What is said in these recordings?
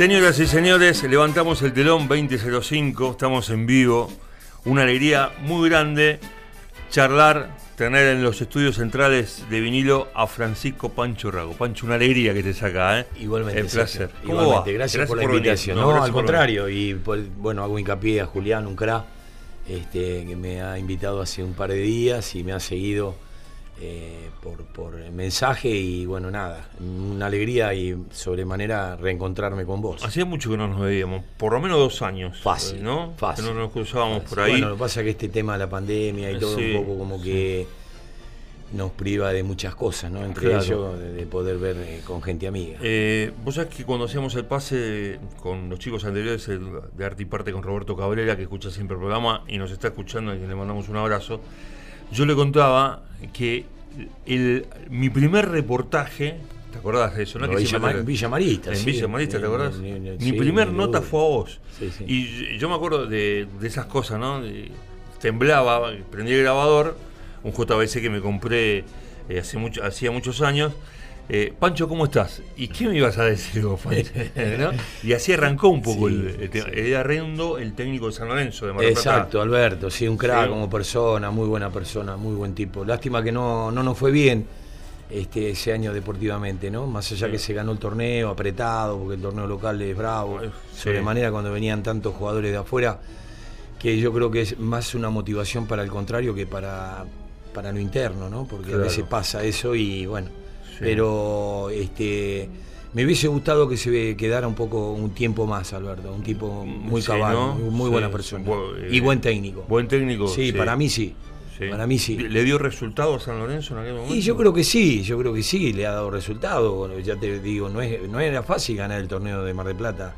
Señoras y señores, levantamos el telón 2005, estamos en vivo. Una alegría muy grande charlar, tener en los estudios centrales de vinilo a Francisco Pancho Rago. Pancho, una alegría que te saca, ¿eh? Igualmente. El placer. ¿Cómo Igualmente. va? Gracias, por la invitación. No, al contrario. Y por- bueno, hago hincapié a Julián, un crack, este, que me ha invitado hace un par de días y me ha seguido eh, por, por mensaje. Y bueno, nada, una alegría y sobremanera reencontrarme con vos. Hacía mucho que no nos veíamos, por lo menos dos años. Fácil, ¿no? fácil. Que no nos cruzábamos Fácil. por ahí. Bueno, lo que pasa es que este tema de la pandemia y todo Sí, un poco como que nos priva de muchas cosas, ¿no? Entre Claro. ellos de, de poder ver eh, con gente amiga. Eh, Vos sabés que cuando hacíamos el pase con los chicos anteriores el de Arte y Parte con Roberto Cabrera, que escucha siempre el programa y nos está escuchando y le mandamos un abrazo, yo le contaba que el, mi primer reportaje, ¿te acordás de eso? no? Que Villa, Marista, En sí. Villa Marista, ¿te acordás? ni- ni- Mi sí, primer nota fue a vos. Sí. Y yo me acuerdo de, de esas cosas, ¿no? De- temblaba, prendí el grabador, un JBC que me compré eh, hace mucho, hacía muchos años. Eh, Pancho, ¿cómo estás? ¿Y qué me ibas a decir vos, Pancho? ¿No? Y así arrancó un poco Sí, el, el tema. sí. Era Rendo, el técnico de San Lorenzo de Mar del Plata. Exacto, Alberto, sí, un crack Sí. como persona, muy buena persona, muy buen tipo. Lástima que no, no nos fue bien este, ese año deportivamente, ¿no? Más allá que se ganó el torneo apretado, porque el torneo local es bravo, sobremanera cuando venían tantos jugadores de afuera, que yo creo que es más una motivación para el contrario que para, para lo interno, ¿no? Porque Claro. a veces pasa eso y bueno. Pero este me hubiese gustado que se quedara un poco un tiempo más, Alberto, un tipo muy Sí, cabal, ¿no? muy, Sí, buena persona bu- eh, y buen técnico. Buen técnico. Sí, para mí sí. Para mí sí. ¿Le dio resultado a San Lorenzo en aquel momento? Y yo creo que sí, yo creo que sí, le ha dado resultado. Bueno, ya te digo, no, es, no era fácil ganar el torneo de Mar del Plata.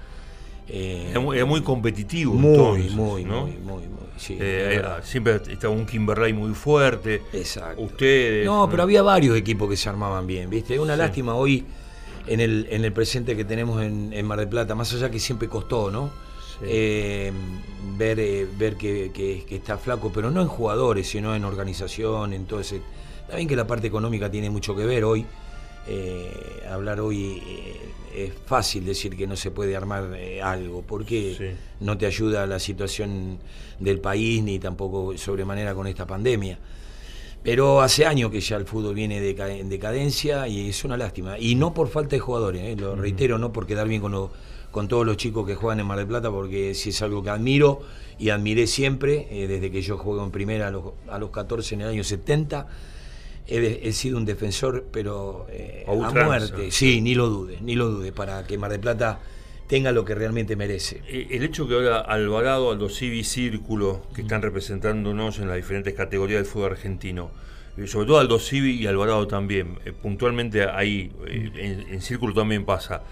Eh, Era muy, era muy competitivo. muy, entonces, muy, ¿no? muy, muy, muy, sí, Eh, era- verdad. siempre estaba un Kimberley muy fuerte. Exacto. Ustedes. No, pero había varios equipos que se armaban bien, ¿viste? Es una Sí. lástima hoy en el, en el presente que tenemos en, en Mar del Plata, más allá que siempre costó, ¿no? Sí. Eh, ver eh, ver que, que- que está flaco, pero no en jugadores, sino en organización, en todo ese... Está bien que la parte económica tiene mucho que ver hoy. Eh, hablar hoy eh, es fácil decir que no se puede armar eh, algo, porque Sí. no te ayuda la situación del país ni tampoco sobremanera con esta pandemia. Pero hace años que ya el fútbol viene en decadencia y es una lástima. Y no por falta de jugadores, lo reitero, no por quedar bien con, lo- con todos los chicos que juegan en Mar del Plata, porque si es algo que admiro y admiré siempre, desde que yo juego en primera a los, a los 14 en el año 70, he, sido un defensor, pero eh, A muerte. Sí, ni lo dudes, ni lo dudes, para que Mar del Plata tenga lo que realmente merece. Eh, El hecho que ahora Alvarado, Aldo Civi, Círculo, que están representándonos en las diferentes categorías del fútbol argentino, eh, sobre todo Aldo Civi y Alvarado también, puntualmente ahí, en, en Círculo también pasa.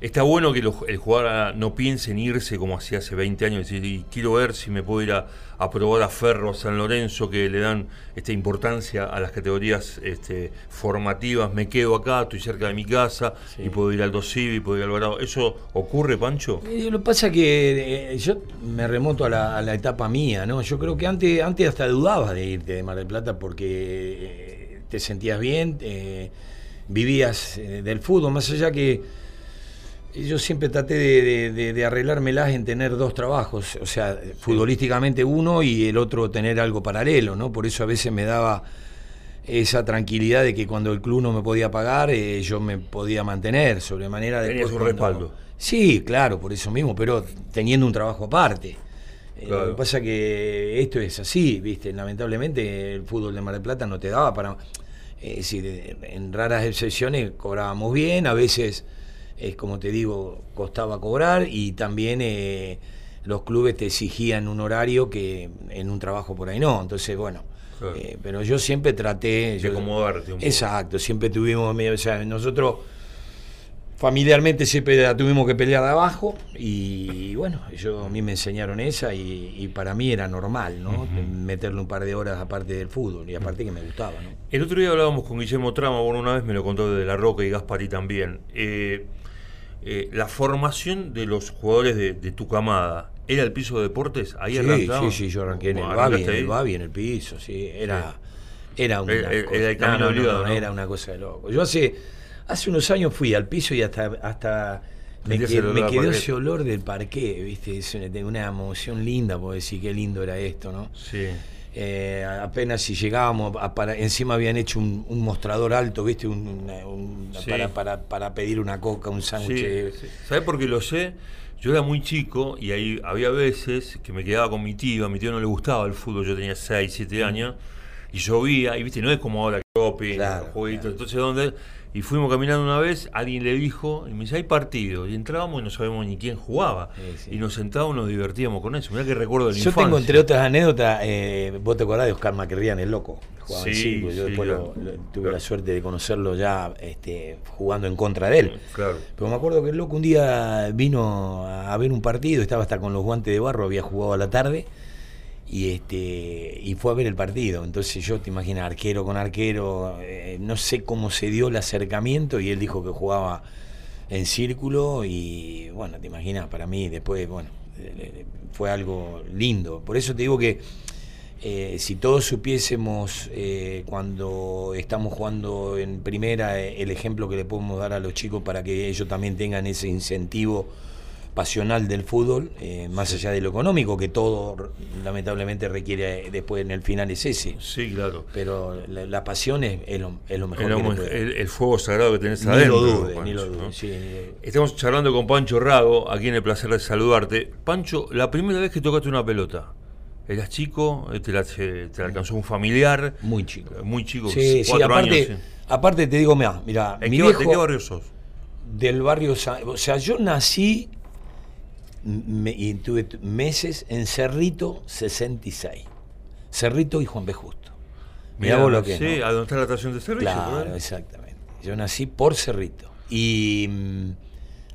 Está bueno que el jugador no piense en irse como hacía hace 20 años, decir, "Y quiero ver si me puedo ir a, a probar a Ferro, a San Lorenzo, que le dan esta importancia a las categorías este, formativas, me quedo acá, estoy cerca de mi casa, Sí. y puedo ir al Aldo Civi, puedo ir al Alvarado. ¿Eso ocurre, Pancho? Eh, Lo que pasa que eh, yo me remonto a la, a la etapa mía, ¿no? Yo creo que antes, antes hasta dudabas de irte de Mar del Plata porque eh, te sentías bien, eh, vivías del fútbol, más allá que yo siempre traté de, de- de- de arreglármelas en tener dos trabajos, o sea, futbolísticamente uno y el otro tener algo paralelo, ¿no? Por eso a veces me daba esa tranquilidad de que cuando el club no me podía pagar, eh, yo me podía mantener, sobremanera de Tenías un respaldo. Sí, claro, por eso mismo, pero teniendo un trabajo aparte. Eh. Lo que pasa que esto es así, ¿viste? Lamentablemente el fútbol de Mar del Plata no te daba para... Es decir, en raras excepciones cobrábamos bien, a veces, es como te digo, costaba cobrar y también eh, los clubes te exigían un horario que en un trabajo por ahí no. Entonces, bueno, Claro. eh, pero yo siempre traté... De acomodarte un poco. Exacto, siempre tuvimos, medio- o sea, nosotros familiarmente siempre la tuvimos que pelear de abajo y bueno, yo a mí me enseñaron esa y, y para mí era normal, ¿no? Meterle un par de horas aparte del fútbol y aparte que me gustaba, ¿no? El otro día hablábamos con Guillermo Trama, bueno, una vez me lo contó de La Roca y Gaspari también. Eh, eh, la formación de los jugadores de, de tu camada, ¿era el piso de deportes? Ahí Sí, sí, sí, yo arranqué en el Babi, en el ahí. Babi, en el piso, sí, era, era una era cosa, el camino no, no, no, obligado, no, ¿no? era una cosa de loco. Yo hace, hace unos años fui al piso y hasta, hasta Me, quedó ese olor del parqué, ¿viste? Es una emoción linda, puedo decir qué lindo era esto, ¿no? Sí. Eh, apenas si llegábamos, para, encima habían hecho un, mostrador alto, ¿viste? para, para, pedir una coca, un sándwich. Sí, ¿Sabes por qué lo sé? Yo era muy chico y ahí había veces que me quedaba con mi tío, a mi tío no le gustaba el fútbol, yo tenía 6, 7 años, y llovía, y viste, no es como ahora que shopping, jueguitos, entonces ¿dónde? Y fuimos caminando una vez, alguien le dijo, y me dice, hay partido. Y entrábamos y no sabemos ni quién jugaba. Y nos sentábamos, nos divertíamos con eso. Mirá que recuerdo de la Yo tengo, entre otras anécdotas, eh, vos te acordás de Oscar Maquerrian, el loco. Jugaba sí, en Yo después tuve la suerte de conocerlo ya este, jugando en contra de él. Claro. Pero me acuerdo que el loco un día vino a ver un partido, estaba hasta con los guantes de barro, había jugado a la tarde y este y fue a ver el partido. Entonces yo te imaginas arquero con arquero eh, no sé cómo se dio el acercamiento y él dijo que jugaba en círculo y bueno te imaginas para mí después bueno eh, fue algo lindo. Por eso te digo que eh, si todos supiésemos cuando estamos jugando en primera el ejemplo que le podemos dar a los chicos para que ellos también tengan ese incentivo pasional del fútbol, eh, más allá de lo económico, que todo lamentablemente requiere después en el final es ese. Sí, claro. Pero la, pasión es, lo, mejor. El, fuego sagrado que tenés adentro. Lo dude, ni lo dude, Estamos charlando con Pancho Rago, aquí en el placer de saludarte. Pancho, la primera vez que tocaste una pelota, eras chico, te la, te alcanzó un familiar. Muy chico. Muy chico, sí, sí, aparte, aparte te digo, mira, mira mi ¿De qué barrio sos? Del barrio, o sea, yo nací y tuve meses en Cerrito 66. Cerrito y Juan B. Justo. Mirá vos lo que Sí, a donde está la estación de Cerrito. Claro, exactamente. Yo nací por Cerrito. Y mm,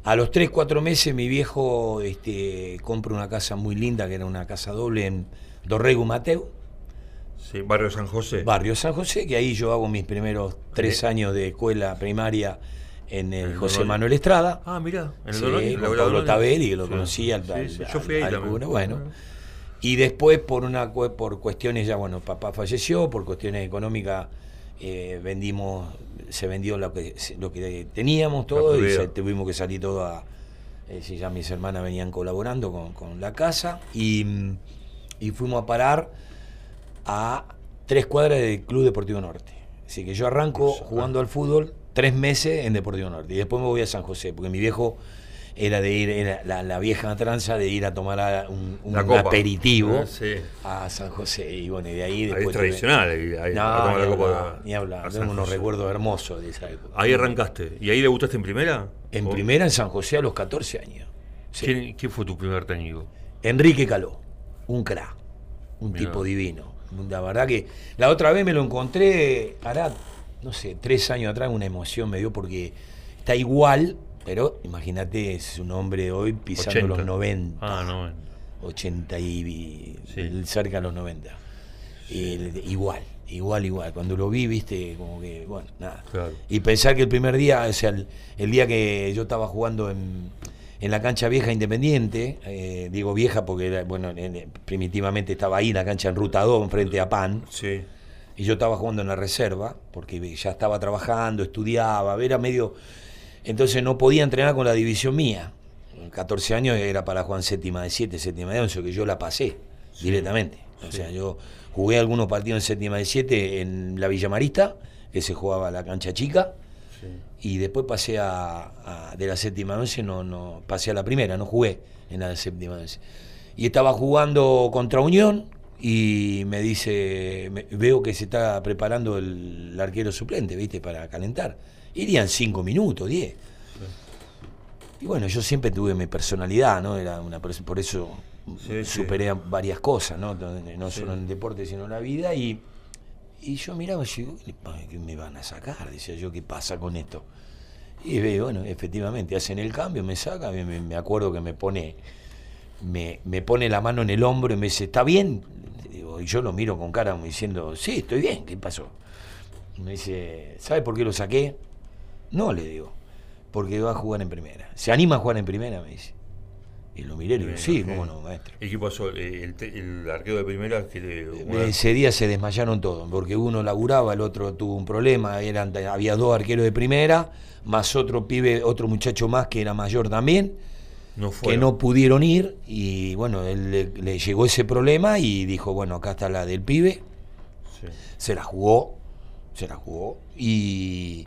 a los 3, 4 meses mi viejo este, compra una casa muy linda, que era una casa doble en Dorrego Mateo. Sí, barrio San José. Barrio San José, que ahí yo hago mis primeros tres años de escuela primaria en el, José Manuel Estrada. Ah, mira, en el sí, con Pablo Taberi, que lo conocía. yo fui ahí también. Bueno, y después por una por cuestiones ya, bueno, papá falleció, por cuestiones económicas eh, vendimos, se vendió lo que, lo que teníamos todo y tuvimos que salir todo a... Eh, si ya mis hermanas venían colaborando con, con la casa y, y fuimos a parar a tres cuadras del Club Deportivo Norte. Así que yo arranco jugando al fútbol tres meses en Deportivo Norte. Y después me voy a San José, porque mi viejo era de ir, era la, vieja tranza de ir a tomar un, aperitivo ah, a San José. Y bueno, y de ahí después. es tradicional, ahí, no, a tomar la copa. Ni hablar, tengo unos recuerdos hermosos de esa época. Ahí arrancaste. ¿Y ahí debutaste en primera? En primera en San José a los 14 años. ¿Quién, fue tu primer técnico? Enrique Caló, un cra, un tipo divino. La verdad que la otra vez me lo encontré, hará no sé, tres años atrás una emoción me dio porque está igual, pero imagínate, es un hombre hoy pisando los 90. Ah, 90. 80 y cerca de los 90. igual, igual, igual. Cuando lo vi, viste, como que, bueno, nada. Y pensar que el primer día, o sea, el, día que yo estaba jugando en, en la cancha vieja independiente, eh, digo vieja porque, bueno, primitivamente estaba ahí la cancha en Ruta 2, frente a PAN. Sí y yo estaba jugando en la reserva, porque ya estaba trabajando, estudiaba, era medio... Entonces no podía entrenar con la división mía. 14 años era para Juan séptima de 7, séptima de 11, que yo la pasé directamente. O sea, yo jugué algunos partidos en séptima de 7 en la Villa Marista, que se jugaba a la cancha chica, y después pasé a, de la séptima de 11, no, no, pasé a la primera, no jugué en la séptima de 11. Y estaba jugando contra Unión, y me dice, veo que se está preparando el, arquero suplente, ¿viste? Para calentar. Irían cinco minutos, diez. Y bueno, yo siempre tuve mi personalidad, ¿no? Era una por eso superé varias cosas, ¿no? No solo en el deporte, sino en la vida. Y, y yo miraba y digo, ¿qué me van a sacar? Decía yo, ¿qué pasa con esto? Y veo, bueno, efectivamente, hacen el cambio, me saca, me, me acuerdo que me pone, me, me, pone la mano en el hombro y me dice, ¿está bien? y yo lo miro con cara diciendo, sí, estoy bien, ¿qué pasó? Me dice, ¿sabe por qué lo saqué? No, le digo, porque va a jugar en primera. ¿Se anima a jugar en primera? Me dice. Y lo miré y le digo, sí, cómo no, maestro. ¿Y qué pasó? Eh, el, el arquero de primera que le- una- Ese día se desmayaron todos, porque uno laburaba, el otro tuvo un problema, eran, había dos arqueros de primera, más otro pibe, otro muchacho más que era mayor también, no que no pudieron ir, y bueno, él le, le llegó ese problema y dijo, bueno, acá está la del pibe, Sí. se la jugó, se la jugó, y,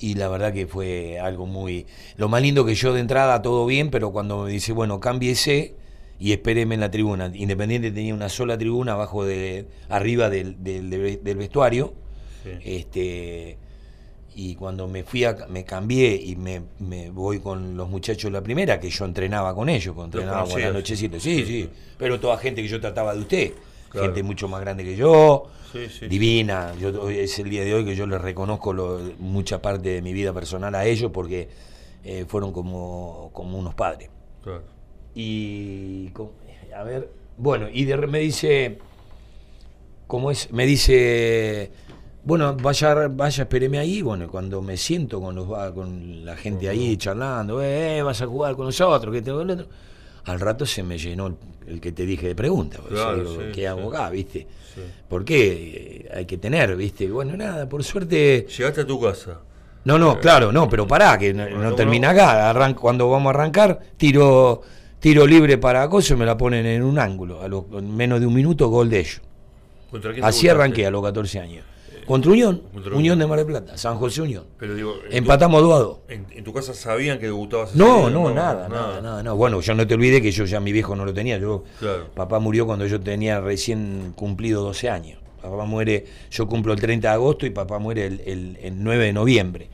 y la verdad que fue algo muy... Lo más lindo que yo de entrada todo bien, pero cuando me dice, bueno, cámbiese y espéreme en la tribuna. Independiente tenía una sola tribuna abajo de, arriba del, del, del vestuario. Sí. Este, y cuando me fui a, me cambié y me, me voy con los muchachos de la primera, que yo entrenaba con ellos, que entrenaba con la nochecita. Sí, sí, pero toda gente que yo trataba de usted, Claro. gente mucho más grande que yo, Sí, sí. divina. Yo, es el día de hoy que yo les reconozco lo- mucha parte de mi vida personal a ellos porque eh, fueron como, como unos padres. Claro. Y, a ver, bueno, y de, me dice, ¿cómo es? Me dice, bueno, vaya, vaya, espéreme ahí. Bueno, cuando me siento con, los, va- con la gente ahí charlando, eh, vas a jugar con nosotros, que te el otro. Al rato se me llenó el, el que te dije de preguntas. Claro, sí, ¿Qué hago acá, viste? Sí. ¿Por qué? Eh, Hay que tener, viste. Bueno, nada, por suerte. Llegaste a tu casa. No, no, claro, no, pero pará, que no, termina acá. Arran- cuando vamos a arrancar, tiro tiro libre para acoso y me la ponen en un ángulo. A en menos de un minuto, gol de ellos. ¿Contra quién te Así arranqué a los 14 años. Contra Unión, Contra Unión Unión. de Mar del Plata, San José Unión. Pero digo, Empatamos 2 a 2. En, en tu casa sabían que debutabas No, día? no, nada, nada, nada, no. Bueno, yo no te olvides que yo ya mi viejo no lo tenía. Yo, Claro. papá murió cuando yo tenía recién cumplido 12 años. Papá muere, yo cumplo el 30 de agosto y papá muere el, el- el 9 de noviembre.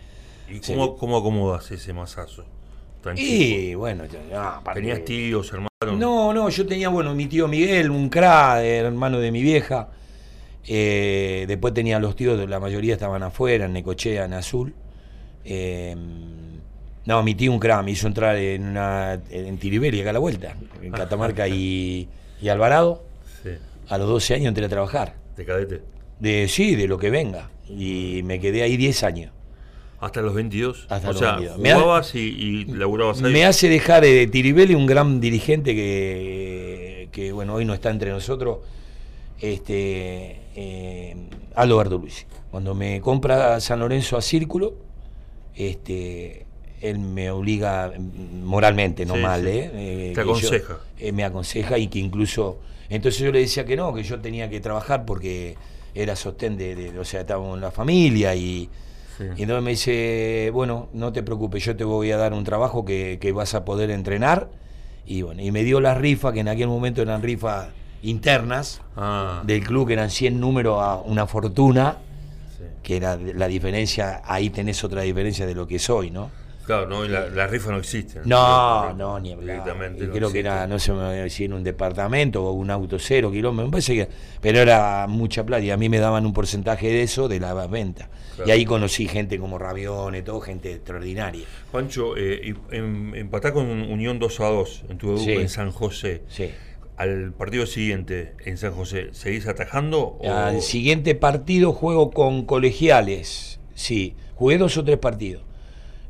¿Y Sí. cómo, cómo acomodas ese masazo? Y bueno, ya- ¿Tenías tíos, hermanos? No, no, yo tenía, bueno, mi tío Miguel, un cra, hermano de mi vieja. Eh, después tenía los tíos, la mayoría estaban afuera, en Necochea, en Azul. Eh, no, mi tío un cra, me hizo entrar en, una, en Tiriberi, acá a la vuelta, en Catamarca y, y Alvarado. Sí. A los 12 años entré a trabajar. ¿De cadete? De sí, de lo que venga. Y me quedé ahí 10 años. ¿Hasta los 22? Hasta o los sea, 22. Me ha- jugabas y, y laburabas ahí. Me hace dejar de Tiribelli un gran dirigente que, que, bueno, hoy no está entre nosotros, este, eh, Aldo Bertolucci. Cuando me compra San Lorenzo a Círculo, este, él me obliga moralmente, no Sí, mal, sí. ¿eh? Eh, Te yo- aconseja. eh, me aconseja y que incluso... Entonces yo le decía que no, que yo tenía que trabajar porque era sostén de, de- o sea, estábamos en la familia y... Sí. Y entonces me dice, bueno, no te preocupes, yo te voy a dar un trabajo que, que vas a poder entrenar. Y bueno, y me dio las rifas, que en aquel momento eran rifas internas Ah, del club, que eran 100 números a una fortuna, sí. que era la diferencia, ahí tenés otra diferencia de lo que soy, ¿no? Claro, no, y la, la rifa no existe. No, no, ni hablar. Y no creo que era, no sé me voy a decir, un departamento o un auto cero kilómetros, me parece que, pero era mucha plata y a mí me daban un porcentaje de eso de la venta. Claro. Y ahí conocí gente como Ravione, todo, gente extraordinaria. Pancho, eh, em- empatá con Unión 2 a 2 en tu debut Sí. en San José. Sí. Al partido siguiente en San José, ¿seguís atajando? O... Al siguiente partido juego con colegiales. Sí, jugué dos o tres partidos.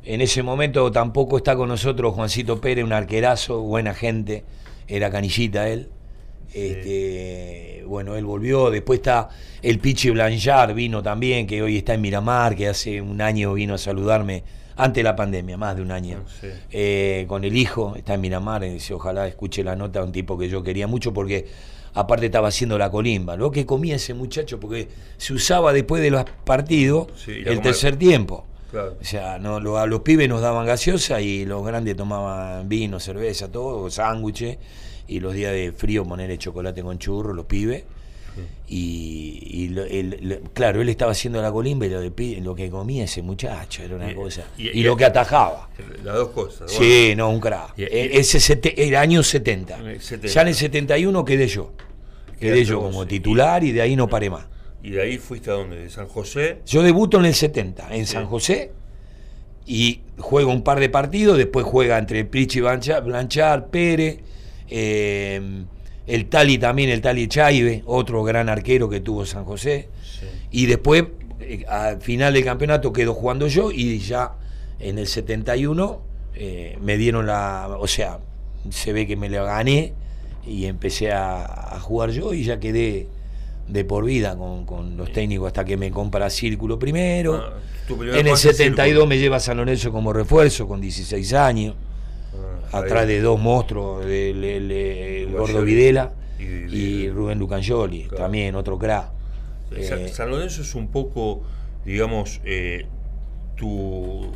En ese momento tampoco está con nosotros Juancito Pérez, un arquerazo, buena gente, era canillita él. Este, bueno, él volvió, después está el Pichi Blanchard, vino también, que hoy está en Miramar, que hace un año vino a saludarme, antes de la pandemia, más de un año. Sí. Eh, con el hijo, está en Miramar, y dice, ojalá escuche la nota, un tipo que yo quería mucho porque aparte estaba haciendo la colimba. Lo que comía ese muchacho, porque se usaba después de los partidos Sí, el tercer tiempo. Claro. O sea, no, lo- a los pibes nos daban gaseosa y los grandes tomaban vino, cerveza, todo, sándwiches. Y los días de frío ponerle chocolate con churro, los pibes. Y, y lo- el- lo- claro, él estaba haciendo la colimba y lo, de pi- lo que comía ese muchacho era una Y- cosa. y- lo que atajaba. Las dos cosas. Sí, no, un crack. Ese sete- era año 70. En el 70. Ya en el 71 quedé yo. Quedé yo como titular y de ahí no paré más. ¿Y de ahí fuiste a dónde? ¿De San José? Yo debuto en el 70 en Sí. San José y juego un par de partidos, después juega entre Prichi Blanchard, Pérez, eh, el Tali también, el Tali Chaive, otro gran arquero que tuvo San José. Sí. Y después, eh, al final del campeonato, quedo jugando yo y ya en el 71 eh, me dieron la. O sea, se ve que me la gané y empecé a, jugar yo y ya quedé de por vida con, los técnicos hasta que me compra Círculo primero. Ah, en el 72 me lleva a San Lorenzo como refuerzo con 16 años, ah, atrás de dos monstruos, el, Gordo Videla y, Rubén Lucangioli, también otro crack. Eh, San Lorenzo es un poco, digamos, eh, tu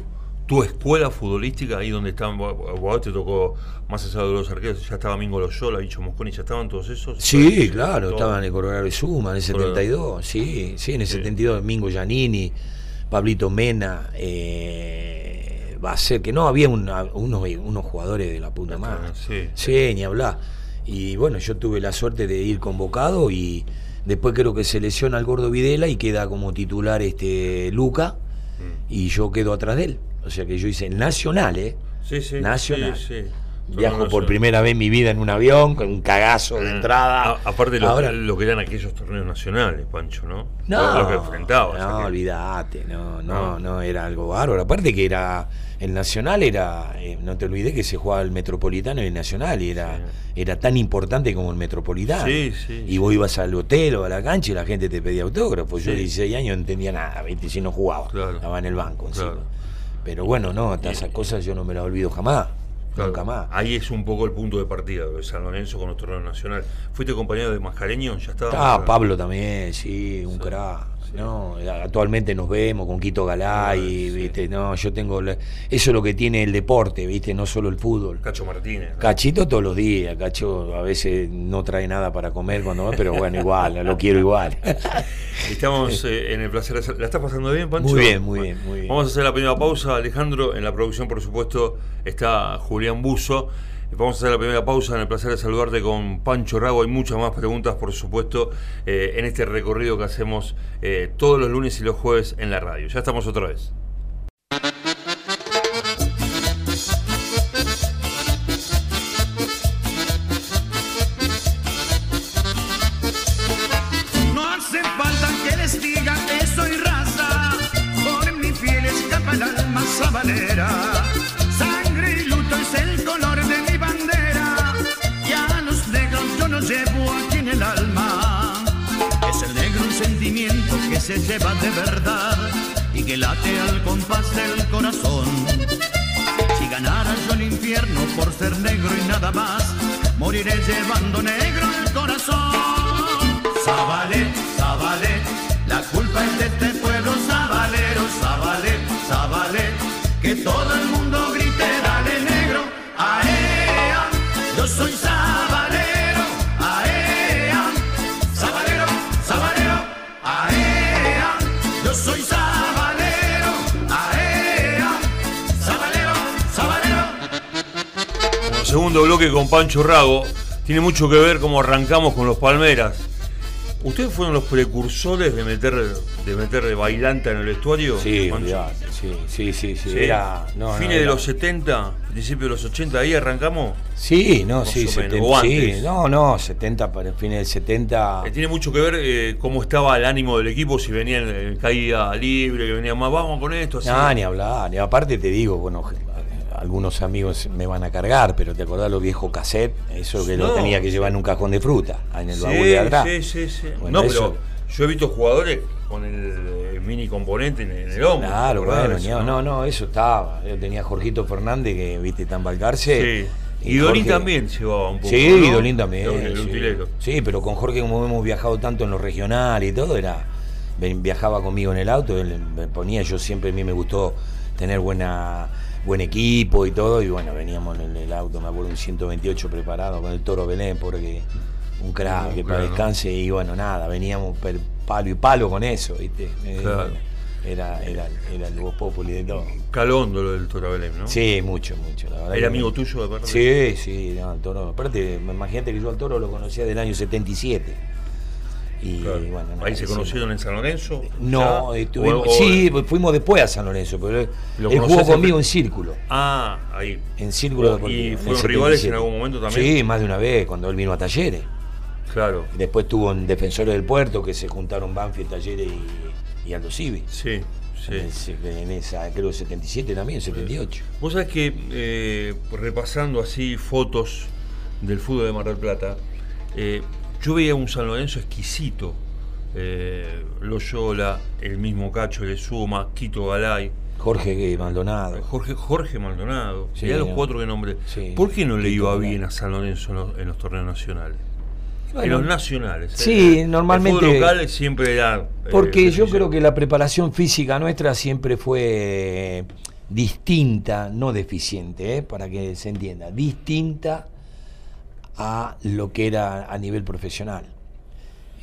tu escuela futbolística, ahí donde estaban, vos te tocó más allá de los arqueros, ya estaba Mingo Loyola, Bicho Mosconi, ya estaban todos esos. Sí, claro, estaban en Coronel Suma en el 72, sí, sí, en el 72 Mingo Giannini, Pablito Mena, eh, va a ser que no, había unos, unos jugadores de la punta más. Sí. sí, ni hablar. Y bueno, yo tuve la suerte de ir convocado y después creo que se lesiona al gordo Videla y queda como titular este Luca mm. y yo quedo atrás de él. O sea que yo hice nacional, ¿eh? Sí, sí. Nacional. Viajo por primera vez en mi vida en un avión, con un cagazo de ah, entrada. aparte lo, lo que eran aquellos torneos nacionales, Pancho, ¿no? No, lo que enfrentabas. No, olvídate, no, no, no, era algo bárbaro. Aparte que era, el nacional era, eh, no te olvides que se jugaba el metropolitano y el nacional, y era, era tan importante como el metropolitano. Sí, sí, y vos ibas al hotel o a la cancha y la gente te pedía autógrafos. Yo de 16 años no entendía nada, ¿viste? si no jugaba. Estaba en el banco pero bueno, no, esas cosas yo no me las olvido jamás. Nunca más. Ahí es un poco el punto de partida de San Lorenzo con nuestro nacional. ¿Fuiste compañero de Mascareño? ¿Ya estaba? Ah, Pablo también, sí, un crack. No, actualmente nos vemos con Quito Galay, ¿viste? No, yo tengo. eso es lo que tiene el deporte, ¿viste? No solo el fútbol. Cacho Martínez. Cachito todos los días. Cacho a veces no trae nada para comer cuando va, pero bueno, igual, lo quiero igual. Estamos eh, en el placer. ¿La estás pasando bien, Pancho? Muy bien, muy bien, muy bien. Vamos a hacer la primera pausa, Alejandro. En la producción, por supuesto, está Julián Buzo. Vamos a hacer la primera pausa. En el placer de saludarte con Pancho Rago. Hay muchas más preguntas, por supuesto, eh, en este recorrido que hacemos eh, todos los lunes y los jueves en la radio. Ya estamos otra vez. Pancho Rago. Tiene mucho que ver cómo arrancamos con los Palmeras. ¿Ustedes fueron los precursores de meter de meter bailanta en el vestuario? Sí, sí, sí, sí, Era, no, ¿Fines de los 70, principios de los 80, ahí arrancamos? Sí, no, sí, 70, sí, no, no, 70 para fines del 70. Eh, tiene mucho que ver eh, cómo estaba el ánimo del equipo, si venían en caída libre, que venían más, vamos con esto. Así. No, ni hablar, ni aparte te digo, bueno, algunos amigos me van a cargar, pero ¿te acordás los viejos cassettes? Eso que lo tenía que llevar en un cajón de fruta, en el baúl de atrás. Sí, sí, sí. no, pero yo he visto jugadores con el, mini componente en, el hombro. Claro, bueno, no, no, eso estaba. Yo tenía a Jorgito Fernández que, viste, tan Sí. Y, Dolín también llevaba un poco. Sí, y Dolín también. sí. pero con Jorge, como hemos viajado tanto en lo regional y todo, era viajaba conmigo en el auto, él me ponía, yo siempre a mí me gustó tener buena buen equipo y todo, y bueno, veníamos en el auto, me acuerdo, un 128 preparado con el Toro Belén, porque un crack, que para descanse, y bueno, nada, veníamos palo y palo con eso, ¿viste? Eh, era, era, era el Voz Populi de todo. Calondo lo del Toro Belén, ¿no? Sí, mucho, mucho. La verdad ¿Era amigo tuyo de verdad? Sí, sí, no, el Toro. Aparte, imagínate que yo al Toro lo conocía del año 77. Y bueno, ¿Ahí se conocieron en San Lorenzo? No, sí, fuimos después a San Lorenzo, pero él jugó conmigo en círculo. Ah, ahí. En círculo. ¿Y fueron rivales en algún momento también? Sí, más de una vez, cuando él vino a Talleres. Claro. Después tuvo en Defensores del Puerto, que se juntaron Banfield, Talleres y, Aldo Civi. Sí, Sí. En, esa, creo 77 también, 78. Vos sabés que eh, repasando así fotos del fútbol de Mar del Plata, eh, yo veía un San Lorenzo exquisito. Eh, Loyola, el mismo Cacho de Suma, Quito Galay. Jorge Maldonado. Jorge, Jorge Maldonado. Sí, los cuatro que nombré. ¿Por qué no le iba bien a San Lorenzo en los, torneos nacionales? en los nacionales. Sí, normalmente. El local siempre era. Eh, porque yo creo que la preparación física nuestra siempre fue distinta, no deficiente, eh, para que se entienda, distinta a lo que era a nivel profesional.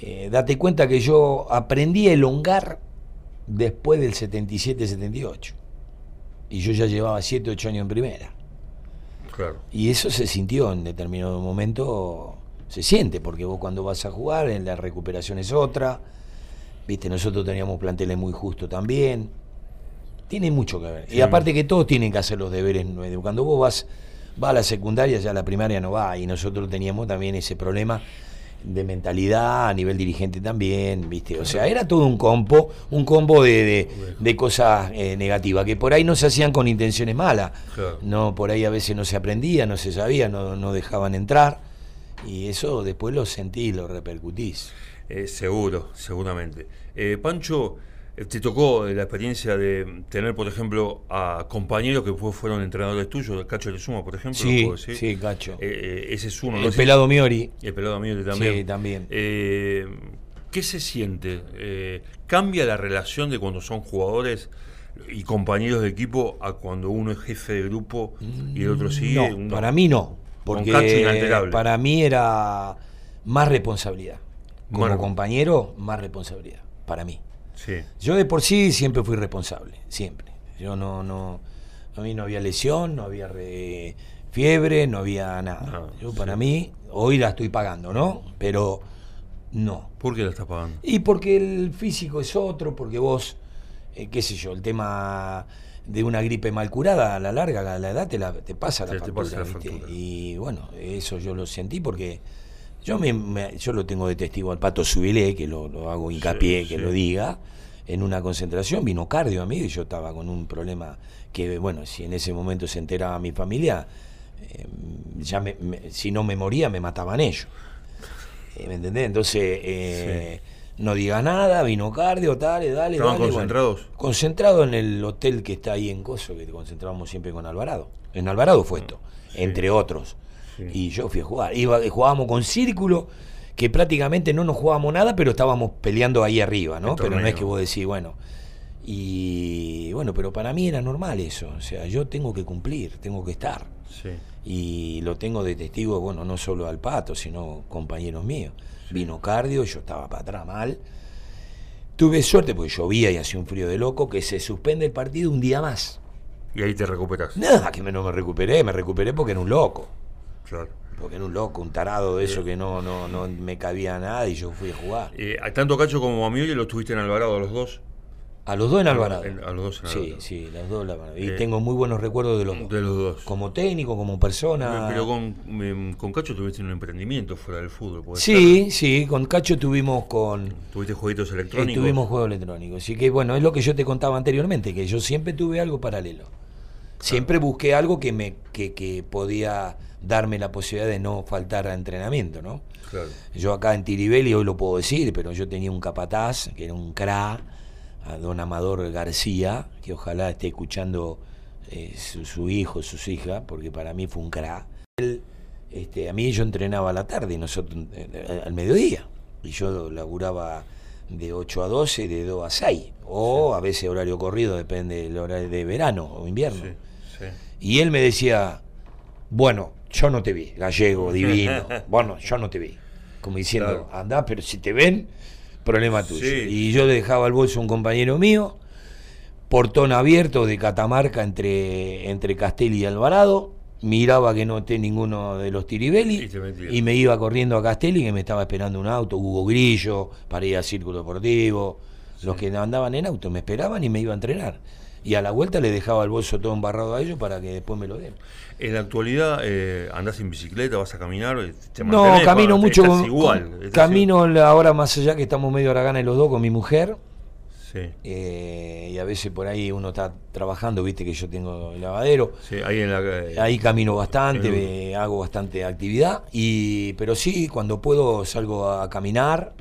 Eh, date cuenta que yo aprendí a elongar después del 77-78. Y yo ya llevaba 7, 8 años en primera. Claro. Y eso se sintió en determinado momento, se siente, porque vos cuando vas a jugar, en la recuperación es otra. Viste, nosotros teníamos planteles muy justos también. Tiene mucho que ver. Y aparte que todos tienen que hacer los deberes. Cuando vos vas, vas a la secundaria, ya la primaria no va. Y nosotros teníamos también ese problema de mentalidad, a nivel dirigente también, ¿viste? O sea, era todo un combo, un combo de, de, cosas eh, negativas, que por ahí no se hacían con intenciones malas. No, por ahí a veces no se aprendía, no se sabía, no, no dejaban entrar. Y eso después lo sentís, lo repercutís. Eh, seguro, seguramente. Eh, Pancho, ¿Te tocó la experiencia de tener, por ejemplo, a compañeros que fueron entrenadores tuyos, el Cacho de Suma, por ejemplo? Sí, sí, Cacho. Eh, eh, ese es uno. El Pelado Miori. El Pelado Miori también. Sí, también. ¿Qué se siente? ¿Cambia la relación de cuando son jugadores y compañeros de equipo a cuando uno es jefe de grupo y el otro sigue? No, para mí no. Porque para mí era más responsabilidad. Como compañero, más responsabilidad. Para mí. Yo de por sí siempre fui responsable, siempre. Yo no, no, a mí no había lesión, no había fiebre, no había nada. Yo para mí, hoy la estoy pagando, ¿no? Pero no. ¿Por qué la estás pagando? Y porque el físico es otro, porque vos, eh, qué sé yo, el tema de una gripe mal curada a la larga, a la edad te, la, te pasa la, factura, Y bueno, eso yo lo sentí porque yo, me, yo lo tengo de testigo al Pato Subilé, que lo, hago hincapié, que lo diga. En una concentración vino cardio a mí y yo estaba con un problema que, bueno, si en ese momento se enteraba mi familia, eh, ya si no me moría me mataban ellos. Eh, ¿Me entendés? Entonces, eh, no diga nada, vino cardio, dale, dale. ¿Estaban concentrados? concentrado en el hotel que está ahí en Coso, que concentrábamos siempre con Alvarado. En Alvarado fue esto, entre otros. Y yo fui a jugar. Iba, jugábamos con círculo, que prácticamente no nos jugábamos nada, pero estábamos peleando ahí arriba, ¿no? Pero no es que vos decís, bueno. Y bueno, pero para mí era normal eso. O sea, yo tengo que cumplir, tengo que estar. Y lo tengo de testigo, bueno, no solo al pato, sino compañeros míos. Vino cardio, yo estaba para atrás mal. Tuve suerte porque llovía y hacía un frío de loco que se suspende el partido un día más. Y ahí te recuperas. Nada, que no me recuperé, me recuperé porque era un loco. Porque era un loco, un tarado de eso que no, no, no me cabía nada y yo fui a jugar. Eh, tanto Cacho como a y lo tuviste en Alvarado, a los dos. A los dos en Alvarado. a los dos en Alvarado. Sí, sí, los dos en Alvarado. Y eh, tengo muy buenos recuerdos de los dos. De los dos. Como técnico, como persona. Pero con, em, con Cacho tuviste un emprendimiento fuera del fútbol. Sí, sí, con Cacho tuvimos con... ¿Tuviste jueguitos electrónicos? tuvimos juegos electrónicos. Así que bueno, es lo que yo te contaba anteriormente, que yo siempre tuve algo paralelo. Siempre busqué algo que me que, que podía darme la posibilidad de no faltar a entrenamiento, ¿no? Yo acá en Tiribelli hoy lo puedo decir, pero yo tenía un capataz, que era un CRA, a don Amador García, que ojalá esté escuchando eh, su, hijo, sus hijas, porque para mí fue un CRA. Él, este, a mí yo entrenaba a la tarde y nosotros eh, al mediodía, y yo laburaba de 8 a 12, de 2 a 6, o a veces horario corrido, depende del horario de verano o invierno. Y él me decía, bueno, yo no te vi, gallego, divino. bueno, yo no te vi. Como diciendo, anda, pero si te ven, problema tuyo. Y yo le dejaba el bolso a un compañero mío, portón abierto de Catamarca entre, entre Castelli y Alvarado, miraba que no esté ninguno de los Tiribelli y, me iba corriendo a Castelli que me estaba esperando un auto, Hugo Grillo, para ir al Círculo Deportivo, los que andaban en auto me esperaban y me iba a entrenar y a la vuelta le dejaba el bolso todo embarrado a ellos para que después me lo den. En la actualidad, eh, ¿andás en bicicleta, vas a caminar? no, camino mucho. igual. camino ahora más allá que estamos medio a la gana los dos con mi mujer. Eh, y a veces por ahí uno está trabajando, viste que yo tengo el lavadero. ahí, en la, eh, ahí camino bastante, hago bastante actividad. Y, pero sí, cuando puedo salgo a caminar,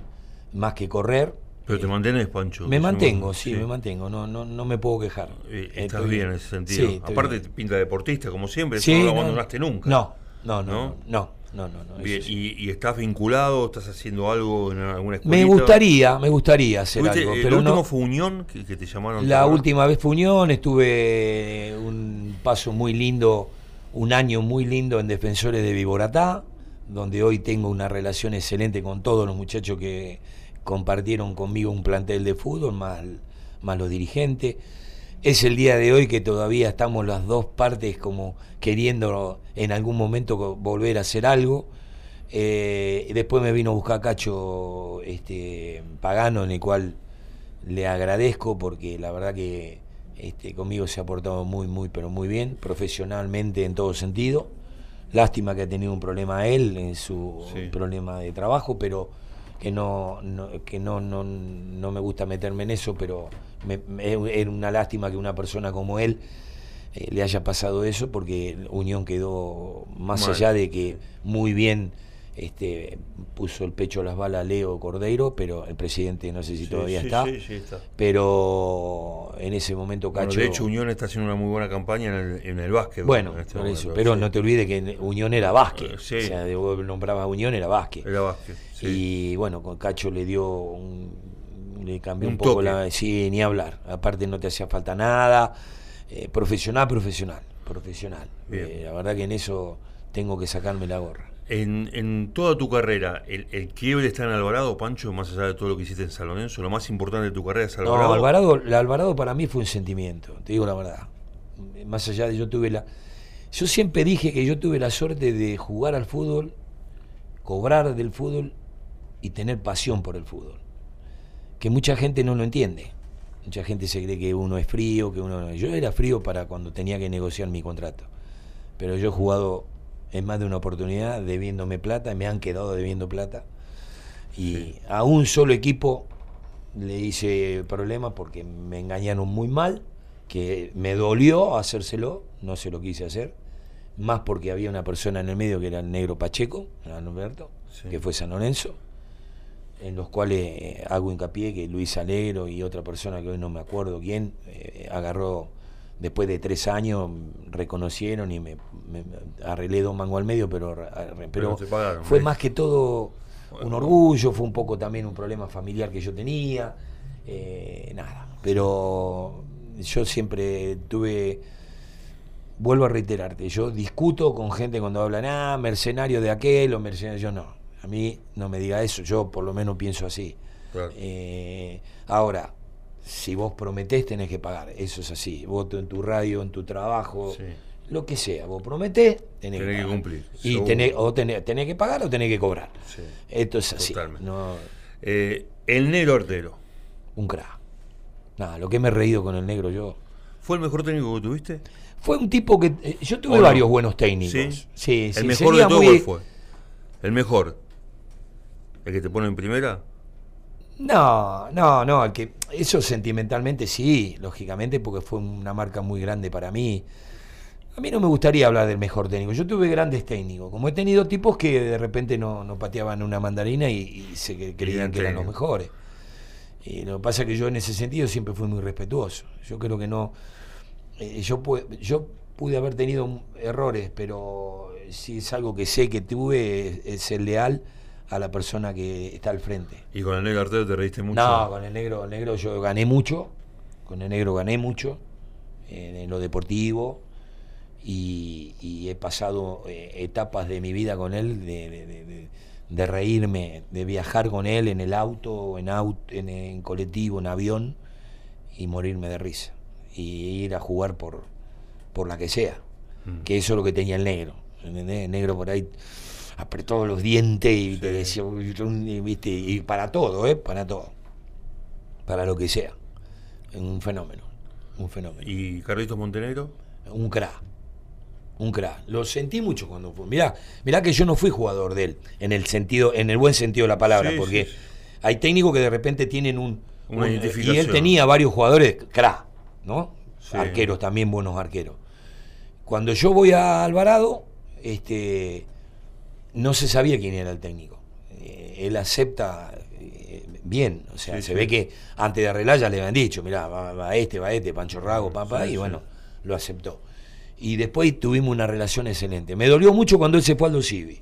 más que correr. Pero te mantienes, Pancho. Me mantengo, sí, me mantengo, no, no, no me puedo quejar. Estás bien en ese sentido. Aparte, pinta deportista, como siempre, no lo abandonaste nunca. No, no, no, no. no, no, y, estás vinculado? ¿Estás haciendo algo en alguna escuela? Me gustaría, me gustaría hacer algo. Eh, pero ¿La última fue Unión que, te llamaron? La última vez fue Unión, estuve un paso muy lindo, un año muy lindo en Defensores de Viboratá, donde hoy tengo una relación excelente con todos los muchachos que compartieron conmigo un plantel de fútbol, más, más los dirigentes. Es el día de hoy que todavía estamos las dos partes como queriendo en algún momento volver a hacer algo. Eh, después me vino a buscar Cacho este, Pagano, en el cual le agradezco porque la verdad que este, conmigo se ha portado muy, muy, pero muy bien, profesionalmente en todo sentido. Lástima que ha tenido un problema él en su problema de trabajo, pero que no, que no, no, no, me gusta meterme en eso, pero me, es una lástima que una persona como él eh, le haya pasado eso, porque Unión quedó más allá de que muy bien este, puso el pecho a las balas Leo Cordeiro, pero el presidente no sé si todavía está, Pero en ese momento Cacho. de hecho, Unión está haciendo una muy buena campaña en el, en el básquet. Bueno, este pero no te olvides que Unión era básquet. o sea, de vos nombrabas Unión, era básquet. Era básquet. Y bueno, con Cacho le dio un. Le cambió un, poco la. Sí, ni hablar. Aparte, no te hacía falta nada. Eh, profesional, profesional. Profesional. Eh, la verdad que en eso tengo que sacarme la gorra. En, en, toda tu carrera, el, el, quiebre está en Alvarado, Pancho, más allá de todo lo que hiciste en San Lorenzo, lo más importante de tu carrera es Alvarado. No, Alvarado, Alvarado para mí fue un sentimiento, te digo la verdad. Más allá de yo tuve la. Yo siempre dije que yo tuve la suerte de jugar al fútbol, cobrar del fútbol y tener pasión por el fútbol. Que mucha gente no lo entiende. Mucha gente se cree que uno es frío, que uno. Yo era frío para cuando tenía que negociar mi contrato. Pero yo he jugado en más de una oportunidad debiéndome plata, y me han quedado debiendo plata. Y a un solo equipo le hice problema porque me engañaron muy mal, que me dolió hacérselo, no se lo quise hacer, más porque había una persona en el medio que era el negro Pacheco, Alberto, que fue San Lorenzo, en los cuales eh, hago hincapié que Luis Alegro y otra persona que hoy no me acuerdo quién, eh, agarró después de tres años reconocieron y me, arreglé dos mangos al medio, pero, pero, fue más que todo un orgullo, fue un poco también un problema familiar que yo tenía, eh, nada, pero yo siempre tuve, vuelvo a reiterarte, yo discuto con gente cuando hablan, ah, mercenario de aquel o mercenario, yo no, a mí no me diga eso, yo por lo menos pienso así. Eh, ahora, si vos prometés tenés que pagar, eso es así. Vos en tu radio, en tu trabajo, lo que sea, vos prometés, tenés, que, cumplir. Y tenés, o tenés, que pagar o tenés que cobrar. Esto es así. Eh, el negro Ortero. Un crack. Nada, lo que me he reído con el negro yo. ¿Fue el mejor técnico que tuviste? Fue un tipo que. Eh, yo tuve varios buenos técnicos. Sí, ¿El mejor de todos fue? El mejor. ¿El que te pone en primera? No, no, no, que eso sentimentalmente sí, lógicamente, porque fue una marca muy grande para mí. A mí no me gustaría hablar del mejor técnico. Yo tuve grandes técnicos, como he tenido tipos que de repente no, pateaban una mandarina y, se creían que eran los mejores. Y lo que pasa es que yo en ese sentido siempre fui muy respetuoso. Yo creo que no. Eh, yo, yo pude haber tenido errores, pero si es algo que sé que tuve, es ser leal a la persona que está al frente. ¿Y con el negro Artero te reíste mucho? No, con el negro, el negro yo gané mucho, con el negro gané mucho en, lo deportivo y, he pasado eh, etapas de mi vida con él, de, de, reírme, de viajar con él en el auto, en, auto, en, colectivo, en avión y morirme de risa y ir a jugar por, por la que sea, mm. que eso es lo que tenía el negro, El negro por ahí apretó los dientes y te decía, ¿viste? y para todo, ¿eh? Para todo. Para lo que sea. Un fenómeno. Un fenómeno. ¿Y Carlitos Montenegro? Un cra. Un cra. Lo sentí mucho cuando fue. Mirá, mirá que yo no fui jugador de él, en el sentido, en el buen sentido de la palabra, porque hay técnicos que de repente tienen un, Una un- identificación. y él tenía varios jugadores, cra, ¿no? Arqueros también, buenos arqueros. Cuando yo voy a Alvarado, este, no se sabía quién era el técnico. Eh, él acepta eh, bien, o sea, Sí, se sí. ve que antes de arreglar ya le habían dicho, mirá, va, va este, va este, Pancho Rago, papá, Sí, y bueno, lo aceptó. Y después tuvimos una relación excelente. Me dolió mucho cuando él se fue al Civi,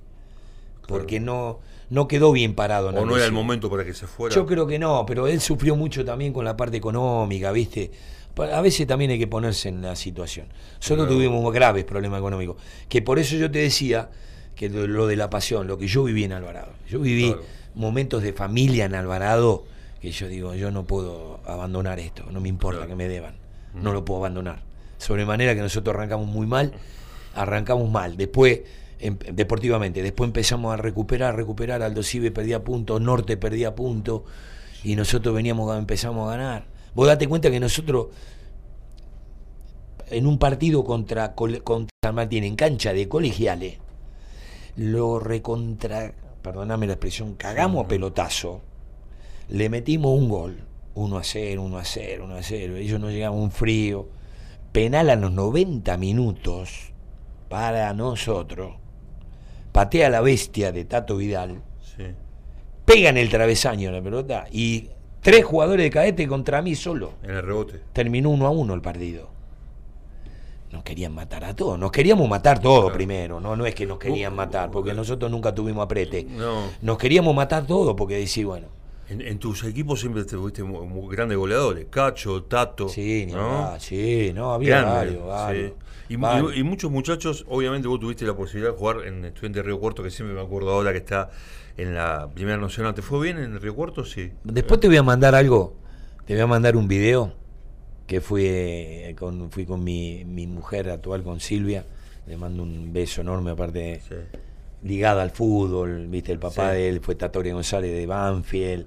porque no, no quedó bien parado. en O no era el momento para que se fuera. Yo creo que no, pero él sufrió mucho también con la parte económica, ¿viste? A veces también hay que ponerse en la situación. Nosotros Claro. tuvimos graves problemas económicos, que por eso yo te decía que lo, de la pasión, lo que yo viví en Alvarado. Yo viví Claro. momentos de familia en Alvarado que yo digo, yo no puedo abandonar esto, no me importa Claro. que me deban, no lo puedo abandonar. Sobre manera que nosotros arrancamos muy mal, arrancamos mal. Después, em- deportivamente, después empezamos a recuperar, recuperar. Aldo Cibe perdía puntos, Norte perdía puntos, y nosotros veníamos, empezamos a ganar. Vos date cuenta que nosotros, en un partido contra, contra San Martín, en cancha de colegiales, lo recontra, perdóname la expresión, cagamos a pelotazo, le metimos un gol, 1 a 0, 1 a 0, 1 a 0, ellos no llegaban un frío, penal a los 90 minutos para nosotros, patea la bestia de Tato Vidal, Sí. pega en el travesaño la pelota y tres jugadores de cadete contra mí solo. En el rebote. Terminó uno a uno el partido. Nos querían matar a todos. Nos queríamos matar todos Claro. primero. No, no es que nos querían Uh, matar, porque uh, nosotros nunca tuvimos aprete. No. Nos queríamos matar todos porque decís, bueno, En, en tus equipos siempre tuviste muy, muy grandes goleadores. Cacho, Tato. sí, ¿no? sí, no, había Grande, varios, varios, sí. Y, varios. y- y muchos muchachos, obviamente vos tuviste la posibilidad de jugar en Estudiante de Río Cuarto, que siempre me acuerdo ahora que está en la Primera Nacional. ¿Te fue bien en Río Cuarto? Sí. Después te voy a mandar algo. Te voy a mandar un video que fui, eh, con, fui con mi, mi mujer actual, con Silvia. Le mando un beso enorme, aparte Sí. ligada al fútbol. Viste, el papá Sí. de él fue Tatoria González de Banfield.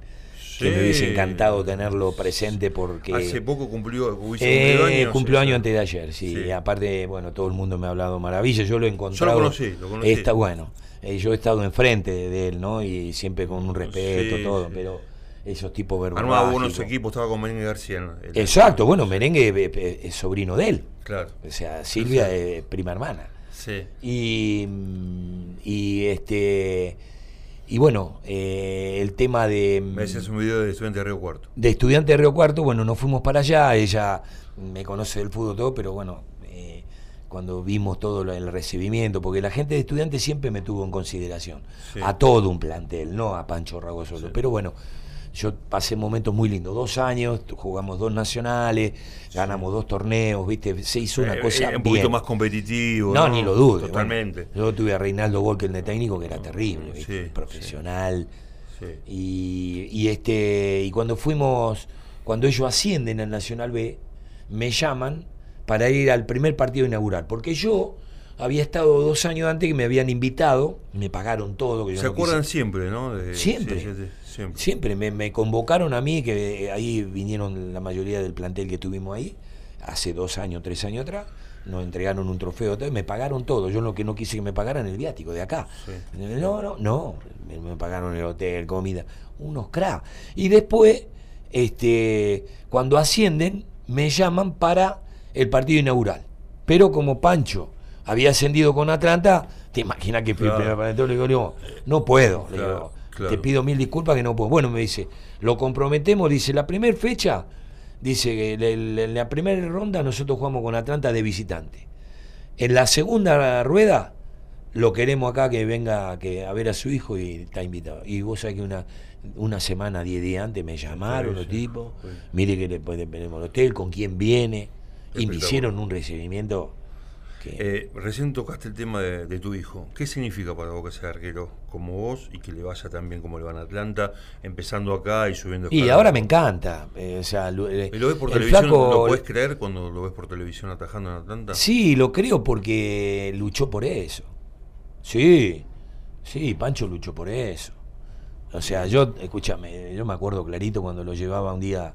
Que Sí. me hubiese encantado tenerlo presente porque. Hace poco cumplió, Eh, cumplió años, cumplió sí, año antes de ayer, sí. Aparte, bueno, todo el mundo me ha hablado maravilla. Yo lo he encontrado. conocí, lo conocí. Está bueno. Eh, yo he estado enfrente de él, ¿no? Y siempre con un respeto, todo. Pero esos tipos verbales. Armaba buenos equipos, estaba con Merengue García. el- Exacto, bueno, Merengue eh, eh, es sobrino de él. Claro. O sea, Silvia es prima hermana. Sí. Y, mm, y este y bueno, eh, el tema de, Me decías un video de Estudiante de Río Cuarto. de estudiante de Río Cuarto, bueno, nos fuimos para allá, ella me conoce del fútbol todo, pero bueno, eh, cuando vimos todo lo- el recibimiento, porque la gente de estudiantes siempre me tuvo en consideración, Sí. a todo un plantel, no a Pancho Rago solo, Sí. pero bueno, yo pasé momentos muy lindos, dos años, jugamos dos nacionales, ganamos dos torneos, viste, se hizo una Eh, cosa eh, un poquito bien. más competitivo. No, ni lo dude. Totalmente. Bueno, yo tuve a Reinaldo Volker de técnico que era terrible, ¿viste? Sí, profesional. Sí. Y, y este y cuando fuimos, cuando ellos ascienden al Nacional B, me llaman para ir al primer partido inaugural, porque yo había estado dos años antes que me habían invitado, me pagaron todo. Que yo Se no quise- acuerdan siempre, ¿no? De- Siempre. sí, sí, sí, siempre. Siempre me, me convocaron a mí, que ahí vinieron la mayoría del plantel que tuvimos ahí, hace dos años, tres años atrás, nos entregaron un trofeo, me pagaron todo, yo lo que no quise que me pagaran el viático de acá. Sí. No, no, no, me, me pagaron el hotel, comida, unos cra. Y después, este, cuando ascienden, me llaman para el partido inaugural. Pero como Pancho había ascendido con Atlanta, te imaginas que fui Claro. el primer partido, le digo, no, puedo, le digo, claro. te pido mil disculpas que no puedo. Bueno, me dice, lo comprometemos, dice, la primera fecha, dice que en la, primera ronda nosotros jugamos con Atlanta de visitante. En la segunda rueda lo queremos acá que venga que a ver a su hijo y está invitado. Y vos sabés que una, una semana, diez días antes me llamaron Sí, los sí, tipos, sí. mire que le tenemos el hotel, con quién viene, y me hicieron un recibimiento Eh, recién tocaste el tema de, de tu hijo. ¿Qué significa para vos que sea arquero como vos y que le vaya tan bien como le van a Atlanta, empezando acá y subiendo y ahora me encanta. eh, o sea, lo- eh, ¿Y lo ves por el televisión? flaco- ¿Lo podés creer cuando lo ves por televisión atajando en Atlanta? Sí, lo creo porque luchó por eso. Sí, sí, Pancho luchó por eso. O sea, yo, escúchame, yo me acuerdo clarito cuando lo llevaba un día,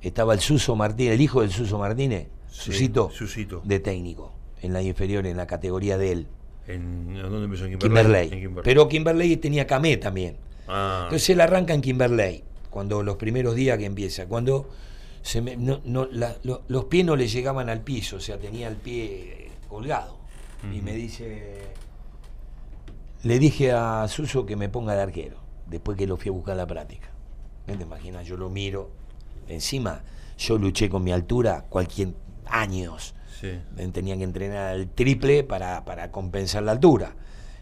estaba el Suso Martínez, el hijo del Suso Martínez, Sí, Susito, Susito. de técnico, en la inferior, en la categoría de él, ¿En, ¿en ¿Dónde empezó? ¿En Kimberley? Kimberley. En Kimberley. Pero Kimberley tenía Camé también. Ah, Entonces él arranca en Kimberley. cuando los primeros días que empieza, cuando se me- no- no, la- lo- los pies no le llegaban al piso, o sea, tenía el pie colgado. Y me dice, le dije a Suso que me ponga de arquero, después que lo fui a buscar a la práctica. ¿No te imaginas? Yo lo miro, encima yo luché con mi altura cualquier años. Sí. Tenía que entrenar el triple para, para compensar la altura.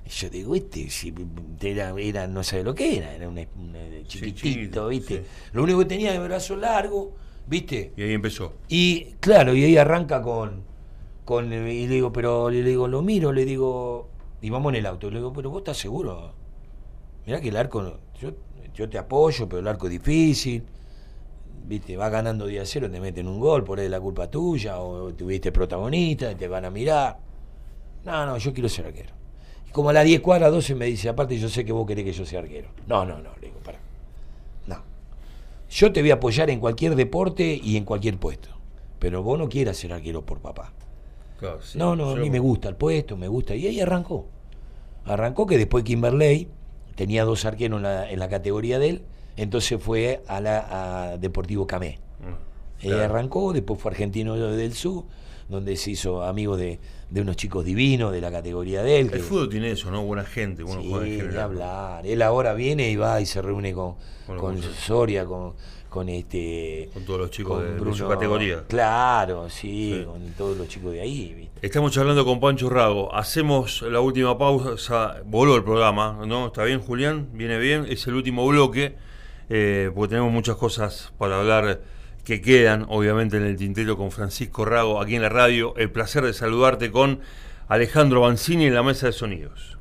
Y yo digo, este, si era, era- no sabe lo que era, era un, un chiquitito, chiquito, ¿viste? sí. Lo único que tenía de brazo largo, ¿viste? Y ahí empezó. Y claro, y ahí arranca con, con y le digo, pero le digo, lo miro, le digo, y vamos en el auto, le digo, pero vos estás seguro. Mirá que el arco, yo, yo te apoyo, pero el arco es difícil. Viste, va ganando día cero, te meten un gol, por ahí es la culpa tuya, o tuviste protagonista, te van a mirar. No, no, yo quiero ser arquero. Y como a las 10 cuadras, 12 me dice, aparte yo sé que vos querés que yo sea arquero. No, no, no, le digo, para. No. Yo te voy a apoyar en cualquier deporte y en cualquier puesto. Pero vos no quieras ser arquero por papá. Claro, sí. no, no, a mí me gusta el puesto, me gusta. Y ahí arrancó. Arrancó que después Kimberley tenía dos arqueros en la, en la categoría de él, entonces fue a la a Deportivo Camé. Claro. arrancó, después fue Argentino del Sur, donde se hizo amigo de, de unos chicos divinos de la categoría de él. El que- fútbol tiene eso, ¿no? Buena gente, buenos Sí, general. hablar. Él ahora viene y va y se reúne con, Con. Soria, con, con este. Con todos los chicos de- de su categoría. Claro, sí, Sí. con todos los chicos de ahí. ¿viste? Estamos charlando con Pancho Rago. Hacemos la última pausa. Voló el programa, ¿no? ¿Está bien, Julián? ¿Viene bien? Es el último bloque, eh, porque tenemos muchas cosas para hablar que quedan, obviamente, en el tintero con Francisco Rago, aquí en la radio. El placer de saludarte con Alejandro Banzini en la mesa de sonidos.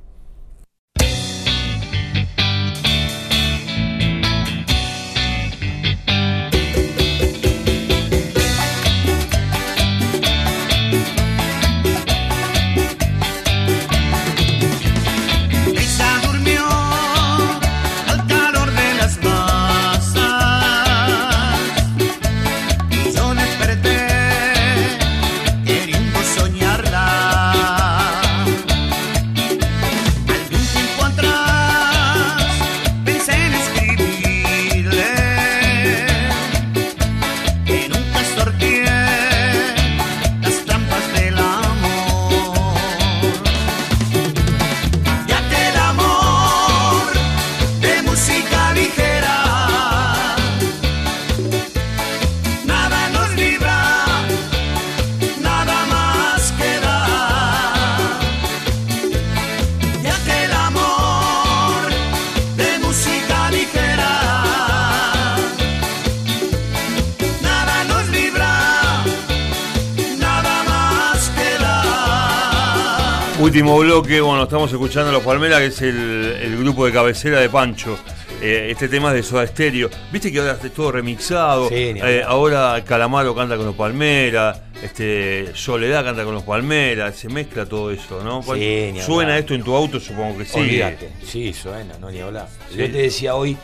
Bloque, bueno, estamos escuchando a Los Palmeras, que es el, el grupo de cabecera de Pancho. Eh, este tema es de Soda Stereo. Viste que ahora está todo remixado. Sí, Eh, ahora Calamaro canta con los Palmeras. Este, Soledad canta con los Palmeras. Se mezcla todo eso, ¿no? Sí, ¿Suena esto en tu auto? Supongo que sí. Olvídate. Sí, suena, no ni hablar. Sí. Yo te decía hoy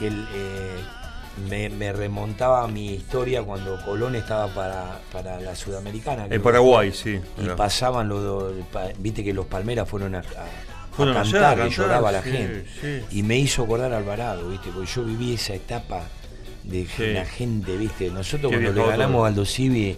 que el, eh, me, me remontaba a mi historia cuando Colón estaba para, para la Sudamericana. En. Paraguay, sí. Y pasaban los dos, viste que los Palmeras fueron a, a- a Fueron allá cantar, a cantar, lloraba la gente. sí. Y me hizo acordar a Alvarado, viste, porque yo viví esa etapa de Sí. la gente, viste. Nosotros Qué cuando le ganamos a Aldo Civi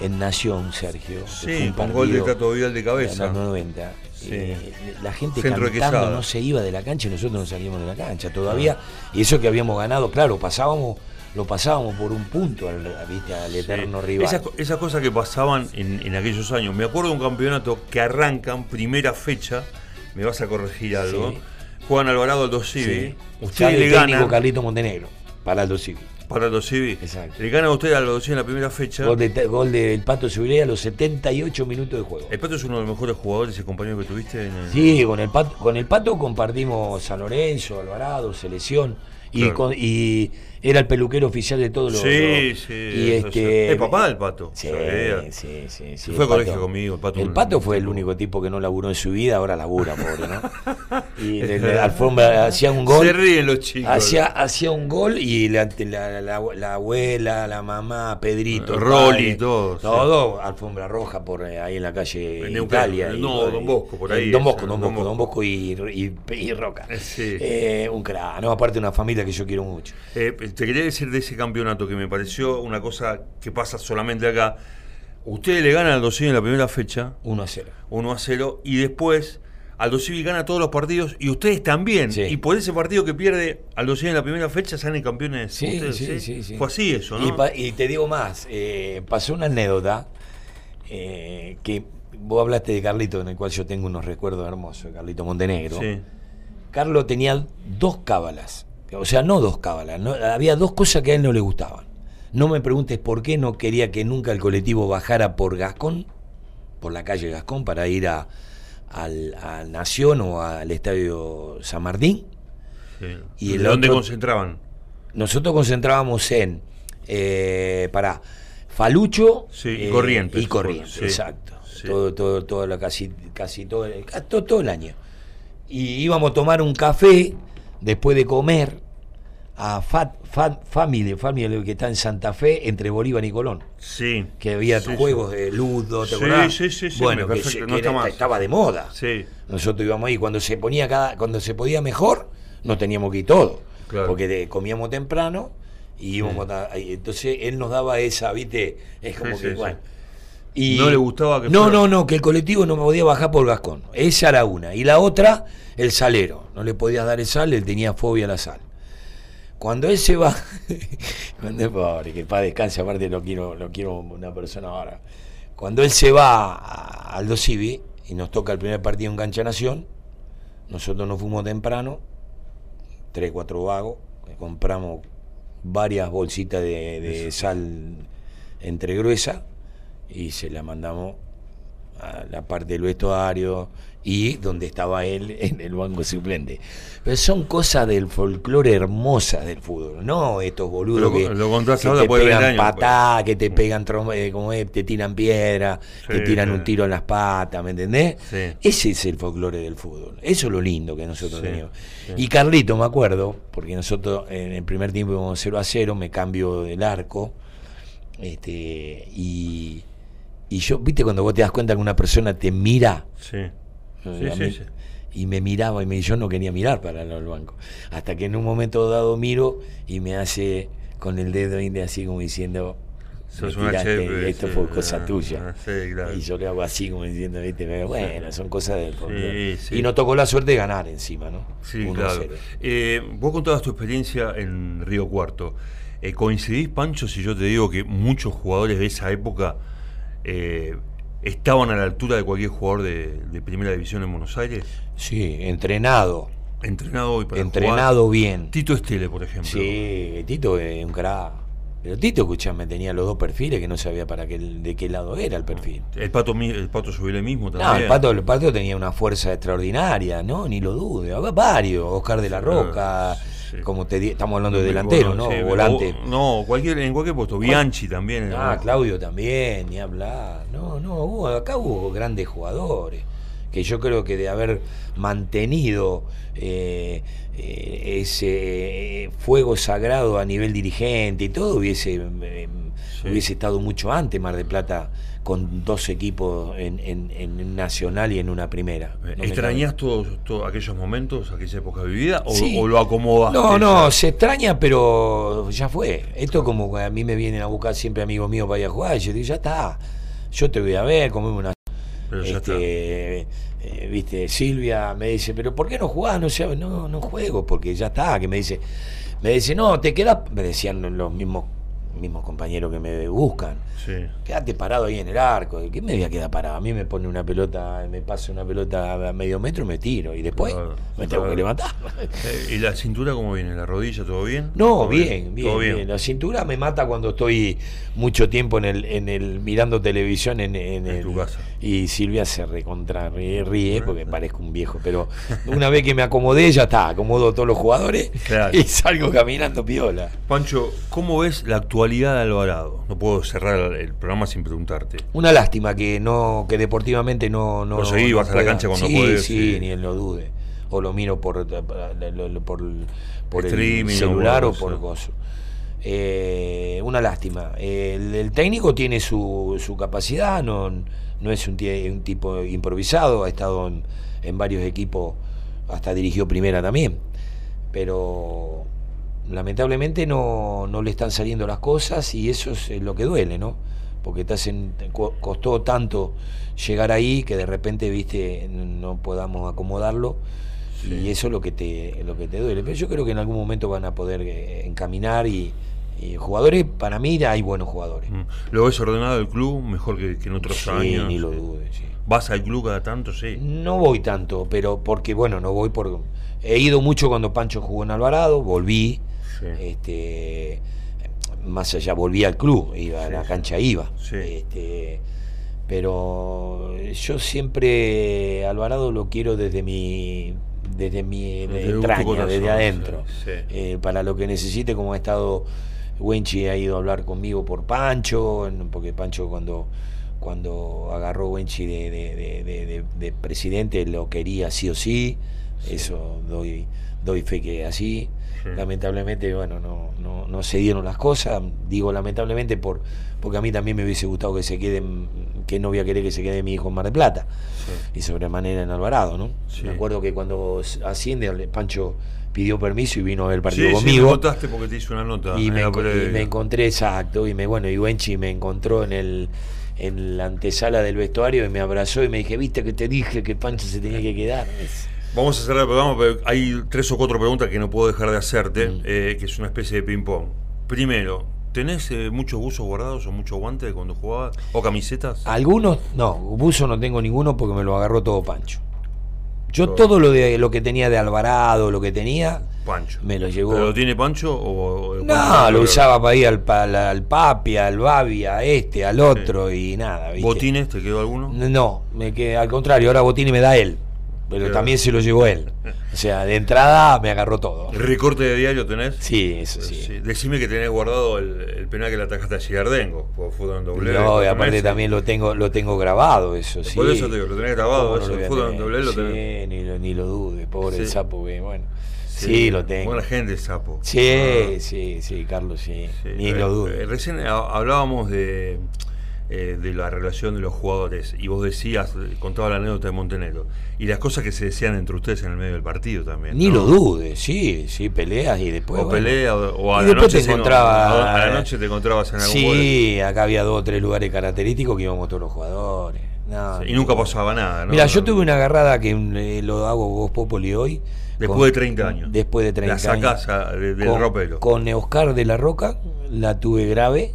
en Nación, Sergio. Sí, un con gol de Tato Vidal de en cabeza. los 90. Sí. eh, la gente Centro cantando no se iba de la cancha y nosotros no salíamos de la cancha todavía. Y eso que habíamos ganado, claro, pasábamos lo pasábamos por un punto al, ¿viste? al eterno Sí. rival. Esas, co- esas cosas que pasaban en, en aquellos años. Me acuerdo de un campeonato que arrancan, primera fecha, me vas a corregir algo. Sí. Juan Alvarado Aldo Civi. Sí. De le técnico ganan Carlito Montenegro para Aldo Civi. Para Aldo Civi. Exacto. Le ganan a usted a Aldo Civi en la primera fecha. Gol, de, gol del Pato Seguridad a los 78 minutos de juego. El Pato es uno de los mejores jugadores y compañeros que tuviste en el... Sí, con el Pato, con el Pato compartimos San Lorenzo, Alvarado, Selección. Y, Claro. con- y era el peluquero oficial de todos los. Sí, sí. Y este, es. El papá del Pato. Sí, sí, sí. sí, Fue colegio conmigo, el Pato El un- Pato fue el único tipo que no laburó en su vida, ahora labura, pobre, ¿no? Y la alfombra hacía un gol. Se ríen los chicos. Hacía, hacía un gol y la, la- la- la abuela, la mamá, Pedrito, Rolly, todo, sí. todo, alfombra roja por eh, ahí en la calle En Italia. y- no, Don Bosco, por eh, ahí Don Bosco, eh, Don Don Bosco, Don Bosco. Y, y, y Roca. Sí. Eh, un crack, no, aparte una familia familia que yo quiero mucho. Eh, te quería decir de ese campeonato que me pareció una cosa que pasa solamente acá. Ustedes le ganan al Dosivi en la primera fecha. 1 a 0. 1 a 0. Y después Aldo Civi gana todos los partidos y ustedes también. Y por ese partido que pierde Aldo Civi en la primera fecha salen campeones. Sí, sí, sí, sí, Fue así eso, ¿no? Y, te digo más, eh, pasó una anécdota eh, que vos hablaste de Carlito, en el cual yo tengo unos recuerdos hermosos, Carlito Montenegro. Sí. Carlos tenía dos cábalas, o sea, no dos cábalas, había dos cosas que a él no le gustaban. No me preguntes por qué no quería que nunca el colectivo bajara por Gascón, por la calle Gascón, para ir a, al, a Nación o al Estadio San Martín. Y el ¿Dónde concentraban? Nosotros concentrábamos en, eh, para Falucho y Corrientes. Y Corrientes, exacto. Todo, todo, todo, casi, casi todo, todo, todo el año. Y íbamos a tomar un café después de comer a Fat, Family, Family que está en Santa Fe, entre Bolívar y Colón. Sí. Que había juegos de ludo, ¿te sí, Sí, sí, Bueno, que, estaba de moda. Sí. Nosotros íbamos ahí cuando se ponía cada, cuando se podía mejor, no teníamos que ir todo. Porque comíamos temprano y íbamos entonces él nos daba esa, ¿viste? Es como que bueno. Y no le gustaba que No, no, no, que el colectivo no me podía bajar por Gascón. Esa era una. Y la otra, el salero. No le podías dar el sal, él tenía fobia a la sal. Cuando él se va, cuando pobre, que para descanse, aparte lo quiero, lo quiero una persona ahora. Cuando él se va a Aldo Civi y nos toca el primer partido en Cancha Nación, nosotros nos fuimos temprano, tres, cuatro vagos, compramos varias bolsitas de, de sal entre gruesa y se la mandamos a la parte del vestuario y donde estaba él en el banco suplente. Pero son cosas del folclore hermosas del fútbol, no estos boludos que, te pegan patá, que te pegan como te tiran piedra, te tiran un tiro en las patas, ¿me entendés? Ese es el folclore del fútbol. Eso es lo lindo que nosotros teníamos. Y Carlito, me acuerdo, porque nosotros en el primer tiempo íbamos 0 a 0, me cambio del arco, este, y y yo, viste, cuando vos te das cuenta que una persona te mira. Sí. Sí, sí, Y me miraba y me, yo no quería mirar para el banco. Hasta que en un momento dado miro y me hace con el dedo índice así como diciendo. Sos una esto fue cosa ah, tuya. Ah, y yo le hago así como diciendo, viste, bueno, son cosas del Y no tocó la suerte de ganar encima, ¿no? Sí, claro. Eh, vos contabas tu experiencia en Río Cuarto. Eh, ¿Coincidís, Pancho, si yo te digo que muchos jugadores de esa época eh, estaban a la altura de cualquier jugador de, primera división en Buenos Aires? Sí, entrenado. Entrenado hoy para Entrenado bien. Tito Estele, por ejemplo. Sí, Tito es un crack. Pero Tito, escuchame, tenía los dos perfiles que no sabía para qué, de qué lado era el perfil. El Pato, el pato mismo también. No, el pato, el pato tenía una fuerza extraordinaria, ¿no? Ni lo dude. Varios, Oscar de la Roca, como te estamos hablando de delantero, ¿no? Volante. no, cualquier, en cualquier puesto. Bianchi también. Ah, Claudio también, ni hablar. No, no, acá hubo grandes jugadores que yo creo que de haber mantenido eh, eh, ese fuego sagrado a nivel dirigente y todo hubiese, hubiese estado mucho antes Mar de Plata con dos equipos en, en, nacional y en una primera. ¿Extrañas todos, aquellos momentos, aquella época vivida o, lo acomodas? No, no, se extraña, pero ya fue. Esto como a mí me vienen a buscar siempre amigos míos para ir a jugar, y yo digo, ya está, yo te voy a ver, comemos una... Este, eh, viste, Silvia me dice, pero ¿por qué no jugás? No, no, no juego, porque ya está, que me dice, me dice, no, te quedas, me decían los mismos mismos compañeros que me buscan. Sí. Quédate parado ahí en el arco. ¿Qué me voy a quedar parado? A mí me pone una pelota, me pasa una pelota a medio metro, me tiro y después me tengo que levantar. Eh, ¿Y la cintura cómo viene? ¿La rodilla todo bien? No, bien, bien, bien, La cintura me mata cuando estoy mucho tiempo en el, en el mirando televisión en, en, tu casa. Y Silvia se recontra ríe, porque parezco un viejo, pero una vez que me acomodé ya está, acomodo todos los jugadores y salgo caminando piola. Pancho, ¿cómo ves la actual de Alvarado. No puedo cerrar el programa sin preguntarte. Una lástima que no que deportivamente no no. no seguí, vas a la cancha cuando sí, Sí, ni él lo dude. O lo miro por por, por el celular o por gozo. Eh, una lástima. El, técnico tiene su, su capacidad, no, no es un, un tipo improvisado, ha estado en, en varios equipos, hasta dirigió primera también. Pero lamentablemente no, no le están saliendo las cosas y eso es lo que duele, ¿no? Porque te hacen, costó tanto llegar ahí que de repente, viste, no podamos acomodarlo y eso es lo que te lo que te duele. Pero yo creo que en algún momento van a poder eh, encaminar y, jugadores, para mí hay buenos jugadores. Mm. ¿Lo ves ordenado el club mejor que, en otros sí, años? ni lo dudes, sí. ¿Vas al club cada tanto? Sí. No voy tanto, pero porque, bueno, no voy por... He ido mucho cuando Pancho jugó en Alvarado, volví, este, más allá, volví al club, iba a la cancha, iba. Este, pero yo siempre Alvarado lo quiero desde mi desde mi entraña, desde adentro. Eh, para lo que necesite, como ha estado Wenchi ha ido a hablar conmigo por Pancho, porque Pancho cuando cuando agarró Wenchi de, de, presidente lo quería sí o sí, eso doy, doy fe que así. Lamentablemente, bueno, no, no, no, se dieron las cosas. Digo lamentablemente por, porque a mí también me hubiese gustado que se quede, que no voy a querer que se quede mi hijo en Mar del Plata. Y sobremanera en Alvarado, ¿no? Me acuerdo que cuando asciende, Pancho pidió permiso y vino a ver el partido conmigo. Sí, porque te hizo una nota. Y me, encontré exacto, y me bueno, y Wenchi me encontró en el en la antesala del vestuario y me abrazó y me dije, viste que te dije que Pancho se tenía que quedar. Vamos a cerrar el programa, pero hay tres o cuatro preguntas que no puedo dejar de hacerte, mm. eh, que es una especie de ping-pong. Primero, ¿tenés eh, muchos buzos guardados o muchos guantes cuando jugabas? ¿O camisetas? Algunos, no, buzo no tengo ninguno porque me lo agarró todo Pancho. Yo todo, lo de lo que tenía de Alvarado, lo que tenía, Pancho. me lo llevó. ¿Pero lo tiene Pancho o.? no, lo usaba para ir al, al, Papi, al Babi, a este, al otro y nada. ¿Botines te quedó alguno? No, me quedé, al contrario, ahora Botines me da él pero también se lo llevó él. O sea, de entrada me agarró todo. ¿El recorte de diario tenés? Sí, eso sí. Decime que tenés guardado el, penal que le atajaste a Gigardengo, por fútbol en doble. No, y aparte también lo tengo, lo tengo grabado, eso sí. Por eso te digo, lo tenés grabado, eso, el fútbol en doble lo tenés. Sí, ni lo, ni lo dude, pobre el sapo, bueno. Sí, lo tengo. Buena gente, sapo. Sí, ah. sí, sí, Carlos, sí. Ni lo dude. Eh, recién hablábamos de eh, de la relación de los jugadores. Y vos decías, contaba la anécdota de Montenegro. Y las cosas que se decían entre ustedes en el medio del partido también. Ni lo dudes, sí, sí, peleas y después. O peleas, o a la noche te encontrabas. a la noche te encontrabas en algún Sí, acá había dos o tres lugares característicos que íbamos todos los jugadores. y nunca pasaba nada, Mira, yo tuve una agarrada que eh, lo hago vos, Popoli, hoy. Después de 30 años. Después de 30 la casa del con, ropero. Con Oscar de la Roca la tuve grave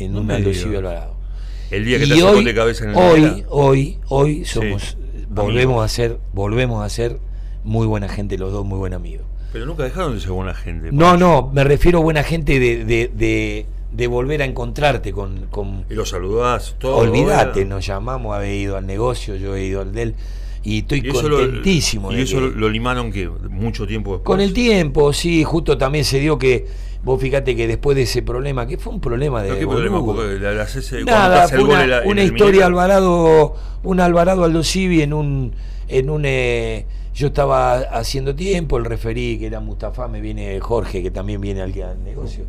en un Aldosibio Alvarado. El día que te hoy, de cabeza en el Hoy, hoy, hoy somos, volvemos a ser, volvemos a ser muy buena gente los dos, muy buen amigos. Pero nunca dejaron de ser buena gente. No, no, me refiero a buena gente de, de, de, volver a encontrarte con, con... Y lo saludás, todo. Olvídate, nos llamamos, había ido al negocio, yo he ido al del y estoy contentísimo. ¿Y eso lo limaron que mucho tiempo después? Con el tiempo, sí, justo también se dio que Vos fíjate que después de ese problema, que fue un problema de. ¿Qué problema? Porque Nada, fue una, una historia Alvarado, un Alvarado Aldo Civi en un. En un eh, yo estaba haciendo tiempo, el referí que era Mustafa, me viene Jorge, que también viene al, negocio,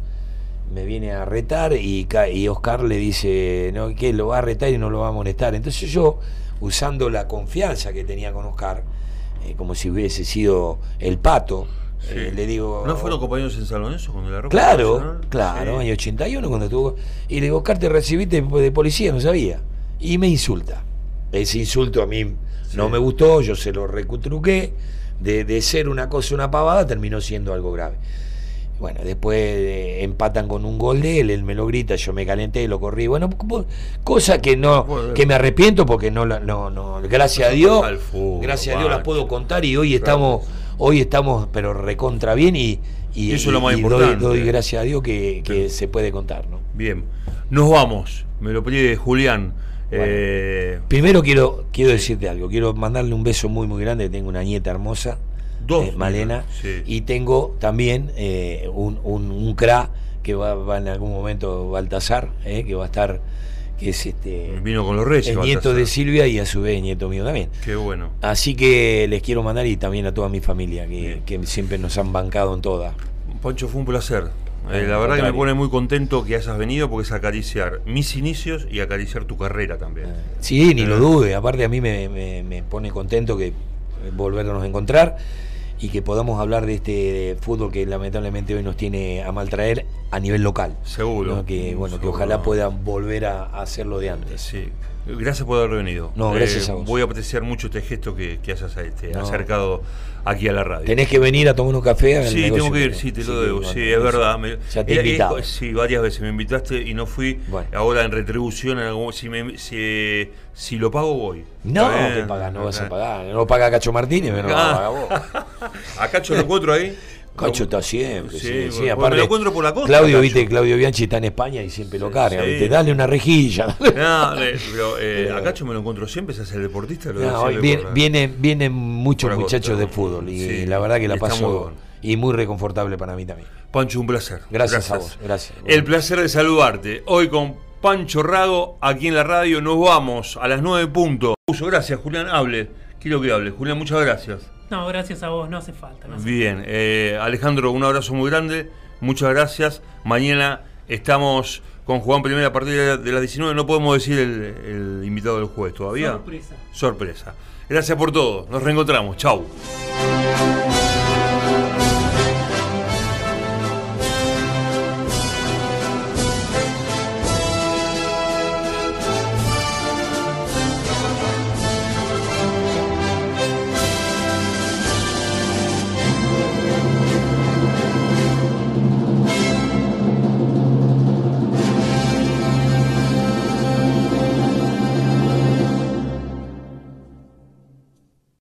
me viene a retar y, y Oscar le dice no, que lo va a retar y no lo va a molestar. Entonces yo, usando la confianza que tenía con Oscar, eh, como si hubiese sido el pato, eh, le digo. ¿No fueron compañeros en San Lorenzo cuando la ropa Claro, claro, año 81 cuando estuvo. Y le digo, Oscar, te recibiste de policía, no sabía. Y me insulta. Ese insulto a mí no me gustó, yo se lo recutruqué. De, de ser una cosa, una pavada, terminó siendo algo grave. Bueno, después eh, empatan con un gol de él, él me lo grita, yo me calenté, lo corrí. Bueno, cosa que no, que me arrepiento porque no, no, no, gracias a Dios, gracias a Dios las puedo contar y hoy estamos hoy estamos pero recontra bien y, y, eso es lo más importante. Doy, gracias a Dios que, se puede contar. ¿no? Bien, nos vamos, me lo pide Julián. Eh, primero quiero, quiero decirte algo, quiero mandarle un beso muy muy grande, tengo una nieta hermosa, Dos, eh, Malena, y tengo también eh, un, un, cra que va, va, en algún momento Baltasar, que va a estar que es este vino con los reyes el nieto de Silvia y a su vez nieto mío también qué bueno así que les quiero mandar y también a toda mi familia que, siempre nos han bancado en todas Poncho fue un placer eh, la verdad que me pone muy contento que hayas venido porque es acariciar mis inicios y acariciar tu carrera también. Sí, ni lo eh. dude. Aparte a mí me, me, pone contento que volvernos a encontrar. Y que podamos hablar de este fútbol que lamentablemente hoy nos tiene a maltraer a nivel local. Seguro. Que bueno, que ojalá puedan volver a, hacerlo de antes. Sí. Gracias por haber venido. No, gracias Eh, a vos. Voy a apreciar mucho este gesto que, que hayas este, acercado aquí a la radio. Tenés que venir a tomar un café. al Sí, tengo que ir, sí, te lo debo. bueno, Sí, es verdad. Me- Ya te he era- es- invitado. sí, varias veces me invitaste y no fui. Bueno. Ahora en retribución, en algún- si, me- si, si lo pago, voy. No, que bien, pagas, no vas a pagar. No lo paga Cacho Martínez, pero no lo Ah. paga vos. Acá yo lo encuentro ahí. Cacho está siempre, sí, Sí, sí, porque me aparte. lo encuentro por la costa, Claudio, Cacho. viste, Claudio Bianchi está en España y siempre lo carga, viste, dale una rejilla. No, pero eh, acá yo me lo encuentro siempre, se hace el deportista. Lo No, la- vienen, vienen muchos muchachos de fútbol y la verdad que la paso bueno. y muy reconfortable para mí también. Pancho, un placer. Gracias, a vos, gracias. El placer de saludarte. Hoy con Pancho Rago, aquí en la radio, nos vamos a las 9 puntos. Gracias, Julián. Hable. Quiero que hable. Julián, muchas gracias. No, gracias a vos, no hace falta. no hace Bien, eh, Alejandro, un abrazo muy grande. Muchas gracias. Mañana estamos con Juan Primera a partir de las 19. No podemos decir el, el invitado del jueves todavía. Sorpresa. Sorpresa. Gracias por todo. Nos reencontramos. Chau.